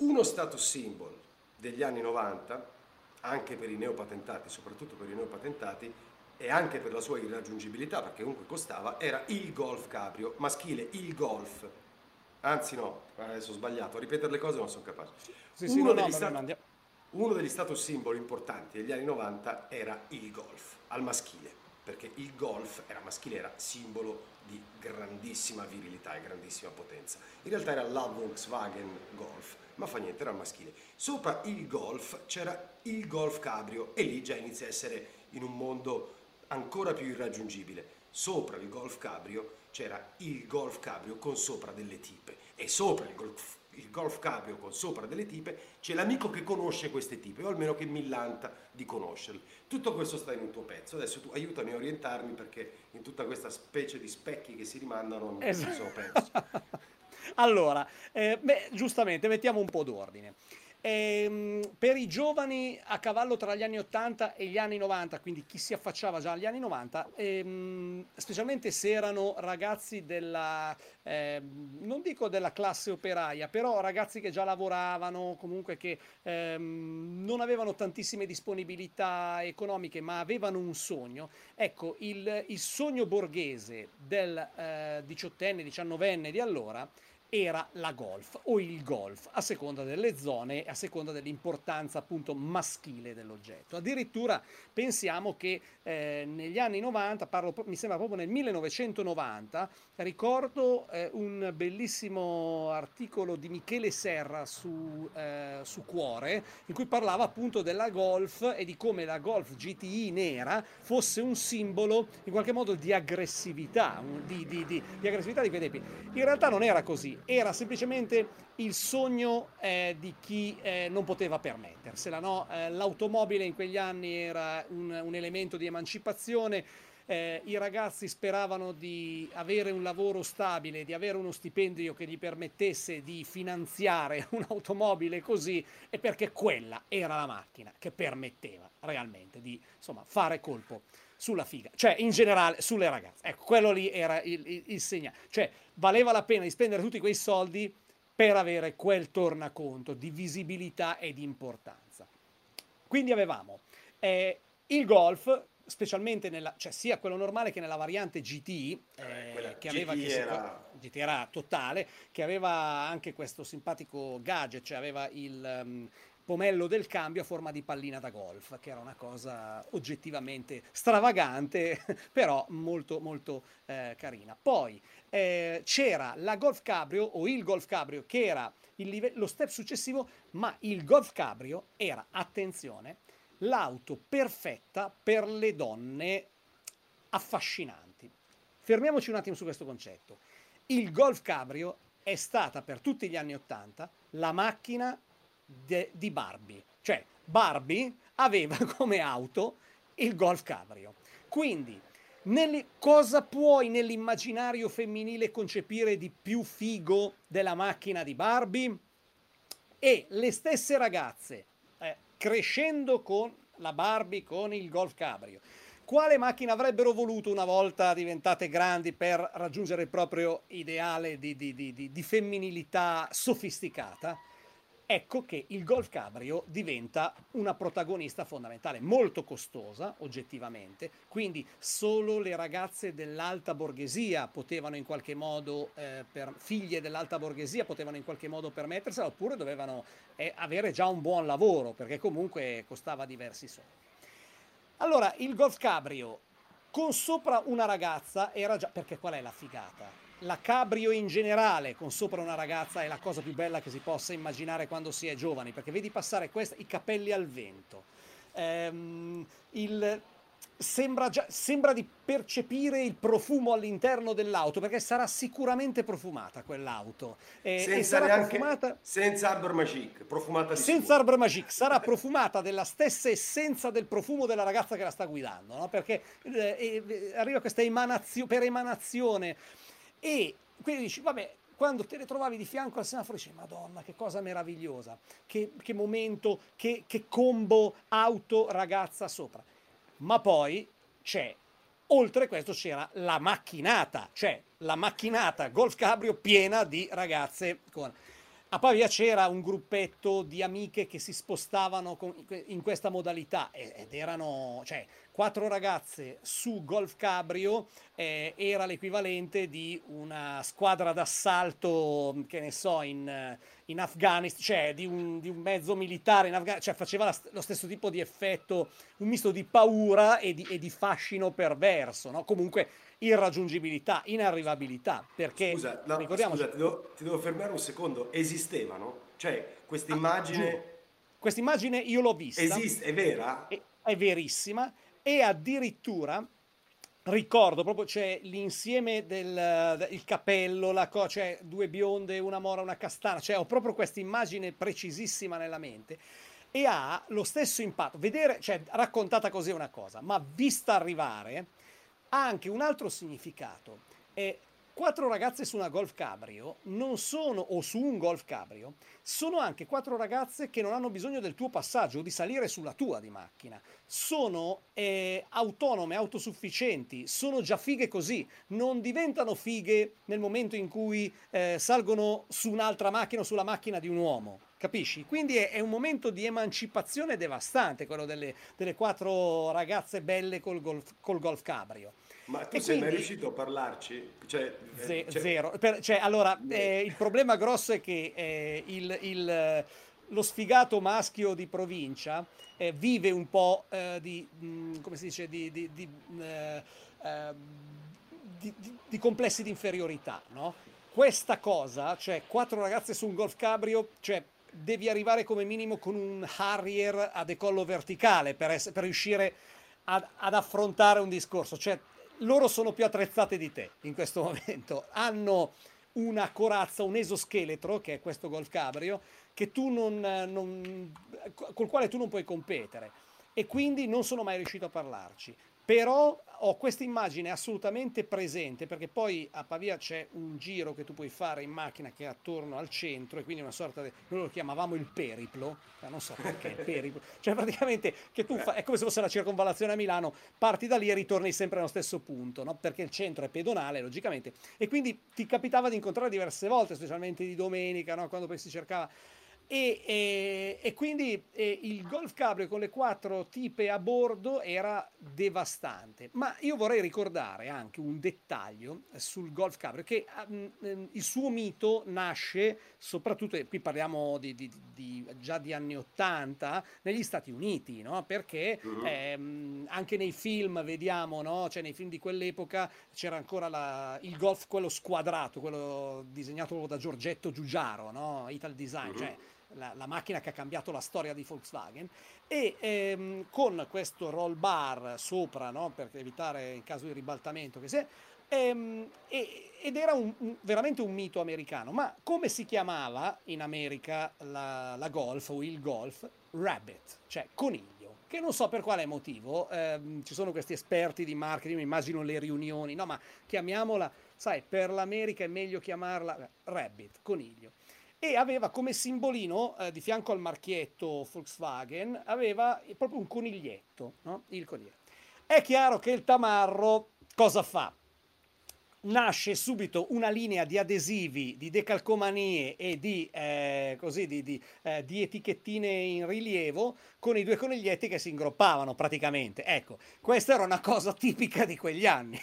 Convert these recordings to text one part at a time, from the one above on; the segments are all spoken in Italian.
uno status symbol degli anni 90, anche per i neopatentati, soprattutto per i neopatentati, e anche per la sua irraggiungibilità, perché comunque costava, era il Golf Cabrio, maschile, il Golf. Anzi no, adesso ho sbagliato, a ripetere le cose non sono capace. Sì, sì, uno, no, degli no, stat- uno degli status symbol importanti degli anni 90 era il Golf, al maschile, perché il Golf era maschile, era simbolo di grandissima virilità e grandissima potenza. In realtà era la Volkswagen Golf, ma fa niente, era maschile. Sopra il Golf c'era il Golf Cabrio e lì già inizia a essere in un mondo ancora più irraggiungibile. Sopra il Golf Cabrio c'era il Golf Cabrio con sopra delle tipe e sopra il Golf, il Golf Cabrio con sopra delle tipe c'è l'amico che conosce queste tipe o almeno che millanta di conoscerle. Tutto questo sta in un tuo pezzo. Adesso tu aiutami a orientarmi perché in tutta questa specie di specchi che si rimandano non Esatto. sono perso. Allora, eh, beh, giustamente, mettiamo un po' d'ordine. Ehm, per i giovani a cavallo tra gli anni 80 e gli anni 90, quindi chi si affacciava già agli anni 90, ehm, specialmente se erano ragazzi della, ehm, non dico della classe operaia, però ragazzi che già lavoravano, comunque che ehm, non avevano tantissime disponibilità economiche, ma avevano un sogno. Ecco, il, il sogno borghese del eh, diciottenne, diciannovenne di allora era la golf o il golf, a seconda delle zone, a seconda dell'importanza appunto maschile dell'oggetto. Addirittura pensiamo che eh, negli anni 90, parlo, mi sembra proprio nel 1990, ricordo eh, un bellissimo articolo di Michele Serra su, eh, su Cuore, in cui parlava appunto della golf e di come la golf GTI nera fosse un simbolo in qualche modo di aggressività, di, di- di- di aggressività di tempi. In realtà non era così, era semplicemente il sogno eh, di chi eh, non poteva permettersela. no? Eh, l'automobile in quegli anni era un, un elemento di emancipazione. Eh, I ragazzi speravano di avere un lavoro stabile, di avere uno stipendio che gli permettesse di finanziare un'automobile così, e perché quella era la macchina che permetteva realmente di insomma, fare colpo sulla figa, cioè in generale sulle ragazze. Ecco, quello lì era il, il- il segnale. Cioè, valeva la pena di spendere tutti quei soldi per avere quel tornaconto di visibilità e di importanza. Quindi avevamo eh, il golf, specialmente nella, cioè sia quello normale che nella variante GT, eh, quella che aveva GT che era- GT era totale, che aveva anche questo simpatico gadget, cioè aveva il ehm, pomello del cambio a forma di pallina da golf, che era una cosa oggettivamente stravagante, però molto molto eh, carina. Poi eh, c'era la Golf Cabrio o il Golf Cabrio che era il live- lo step successivo, ma il Golf Cabrio era, attenzione, l'auto perfetta per le donne affascinanti. Fermiamoci un attimo su questo concetto. Il Golf Cabrio è stata per tutti gli anni Ottanta la macchina de- di Barbie. Cioè, Barbie aveva come auto il Golf Cabrio. Quindi, nelle- cosa puoi nell'immaginario femminile concepire di più figo della macchina di Barbie? E le stesse ragazze, crescendo con la Barbie, con il Golf Cabrio, quale macchina avrebbero voluto una volta diventate grandi per raggiungere il proprio ideale di, di- di- di- femminilità sofisticata? Ecco che il Golf Cabrio diventa una protagonista fondamentale, molto costosa oggettivamente, quindi solo le ragazze dell'alta borghesia potevano in qualche modo, eh, per, figlie dell'alta borghesia potevano in qualche modo permettersela, oppure dovevano eh, avere già un buon lavoro, perché comunque costava diversi soldi. Allora, il Golf Cabrio con sopra una ragazza era già... perché qual è la figata? La cabrio in generale con sopra una ragazza è la cosa più bella che si possa immaginare quando si è giovani, perché vedi passare questa, i capelli al vento. Ehm, il- sembra, già- sembra di percepire il profumo all'interno dell'auto, perché sarà sicuramente profumata quell'auto. Eh, e senza sarà neanche profumata senza Arbor Magic, profumata di senza. Arbor Magic sarà profumata della stessa essenza del profumo della ragazza che la sta guidando, no? perché eh, eh, arriva questa emanazio- per emanazione e quindi dici, vabbè, quando te le trovavi di fianco al semaforo dici, madonna, che cosa meravigliosa, che, che momento, che, che combo auto-ragazza sopra. Ma poi c'è, oltre questo c'era la macchinata, cioè la macchinata Golf Cabrio piena di ragazze con... a Pavia c'era un gruppetto di amiche che si spostavano in questa modalità ed erano, cioè, quattro ragazze su Golf Cabrio eh, era l'equivalente di una squadra d'assalto, che ne so, in, in Afghanistan, cioè di un, di un, mezzo militare in Afghanistan, cioè faceva la, lo stesso tipo di effetto, un misto di paura e di, e di fascino perverso, no? Comunque irraggiungibilità, inarrivabilità, perché scusa, no, ricordiamoci... Scusa, ti devo, ti devo, fermare un secondo, esistevano? Cioè, questa immagine... Ah, questa immagine io l'ho vista. Esiste, è vera? È, è verissima e addirittura ricordo proprio c'è l'insieme del il capello, la co- cioè due bionde, una mora, una castana, cioè ho proprio questa immagine precisissima nella mente e ha lo stesso impatto. Vedere, cioè raccontata così è una cosa, ma vista arrivare ha anche un altro significato. E quattro ragazze su una Golf Cabrio non sono, o su un Golf Cabrio, sono anche quattro ragazze che non hanno bisogno del tuo passaggio o di salire sulla tua di macchina. Sono eh, autonome, autosufficienti, sono già fighe così, non diventano fighe nel momento in cui eh, salgono su un'altra macchina o sulla macchina di un uomo. Capisci? Quindi è, è un momento di emancipazione devastante quello delle, delle quattro ragazze belle col golf, col golf cabrio. Ma tu e sei quindi, mai riuscito a parlarci? Cioè, ze- cioè... Zero. Per, cioè, allora, eh, il problema grosso è che eh, il, il, lo sfigato maschio di provincia eh, vive un po' eh, di, mh, mm, come si dice, di, di, di, eh, ehm, di complessi di inferiorità, no? Questa cosa, cioè quattro ragazze su un golf cabrio, cioè devi arrivare come minimo con un Harrier a decollo verticale per, essere, per riuscire ad, ad, affrontare un discorso. Cioè, loro sono più attrezzate di te in questo momento. Hanno una corazza, un esoscheletro, che è questo Golf Cabrio, non, non, col quale tu non puoi competere. E quindi non sono mai riuscito a parlarci però ho questa immagine assolutamente presente perché poi a Pavia c'è un giro che tu puoi fare in macchina che è attorno al centro e quindi una sorta di noi lo chiamavamo il periplo non so perché il periplo cioè praticamente che tu fa, è come se fosse la circonvallazione a Milano parti da lì e ritorni sempre allo stesso punto no? perché il centro è pedonale logicamente e quindi ti capitava di incontrare diverse volte specialmente di domenica no? quando poi si cercava e, e, e, quindi e il Golf Cabrio con le quattro tipe a bordo era devastante. Ma io vorrei ricordare anche un dettaglio sul Golf Cabrio, che um, il suo mito nasce soprattutto, e qui parliamo di, di, di, già di anni 80, negli Stati Uniti, no? perché uh-huh. ehm, anche nei film vediamo, no? cioè nei film di quell'epoca c'era ancora la, il Golf, quello squadrato, quello disegnato da Giorgetto Giugiaro, no? Ital Design, uh-huh. cioè la, la, macchina che ha cambiato la storia di Volkswagen, e ehm, con questo roll bar sopra, no, per evitare in caso di ribaltamento che sia, ehm, e, ed era un, un, veramente un mito americano. Ma come si chiamava in America la, la Golf o il Golf? Rabbit, cioè coniglio che non so per quale motivo, ehm, ci sono questi esperti di marketing, mi immagino le riunioni, no ma chiamiamola, sai, per l'America è meglio chiamarla rabbit, coniglio e aveva come simbolino eh, di fianco al marchietto Volkswagen aveva proprio un coniglietto, no? il coniglietto. È chiaro che il tamarro cosa fa? Nasce subito una linea di adesivi, di decalcomanie e di, eh, così, di, di, eh, di etichettine in rilievo con i due coniglietti che si ingroppavano praticamente. Ecco, questa era una cosa tipica di quegli anni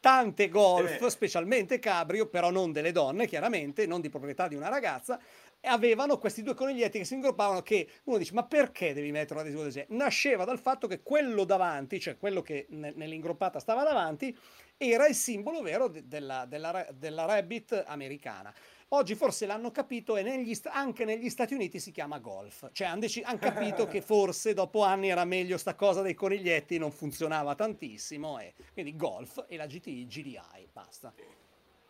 tante golf, eh. specialmente cabrio, però non delle donne, chiaramente, non di proprietà di una ragazza, avevano questi due coniglietti che si ingroppavano che uno dice ma perché devi mettere un adesivo del genere? Nasceva dal fatto che quello davanti, cioè quello che nell'ingroppata stava davanti, era il simbolo vero della, della, della rabbit americana. Oggi forse l'hanno capito e negli, anche negli Stati Uniti si chiama golf. Cioè hanno han capito che forse dopo anni era meglio sta cosa dei coniglietti, non funzionava tantissimo. E quindi golf e la GTI GDI, basta.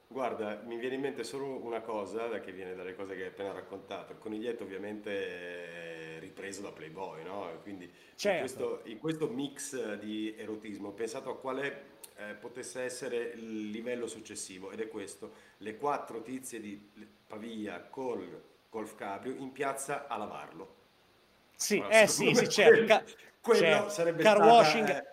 Guarda, mi viene in mente solo una cosa che viene dalle cose che hai appena raccontato. Il coniglietto ovviamente è ripreso da Playboy, no? Quindi certo. in, questo, in, questo, mix di erotismo ho pensato a quale eh, potesse essere il livello successivo ed è questo, le quattro tizie di Pavia col Golf Cabrio in piazza a lavarlo. Sì, allora, eh sì, sì, certo. Quello, quello certo. sarebbe Car stata, washing. Eh,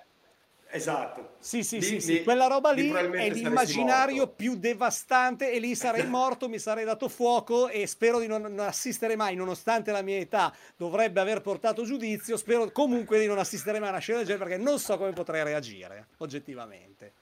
Esatto. Sì, sì, lì, sì, sì, quella roba lì, lì è l'immaginario più devastante e lì sarei morto, mi sarei dato fuoco e spero di non, non, assistere mai, nonostante la mia età dovrebbe aver portato giudizio, spero comunque di non assistere mai a una scena del genere perché non so come potrei reagire, oggettivamente.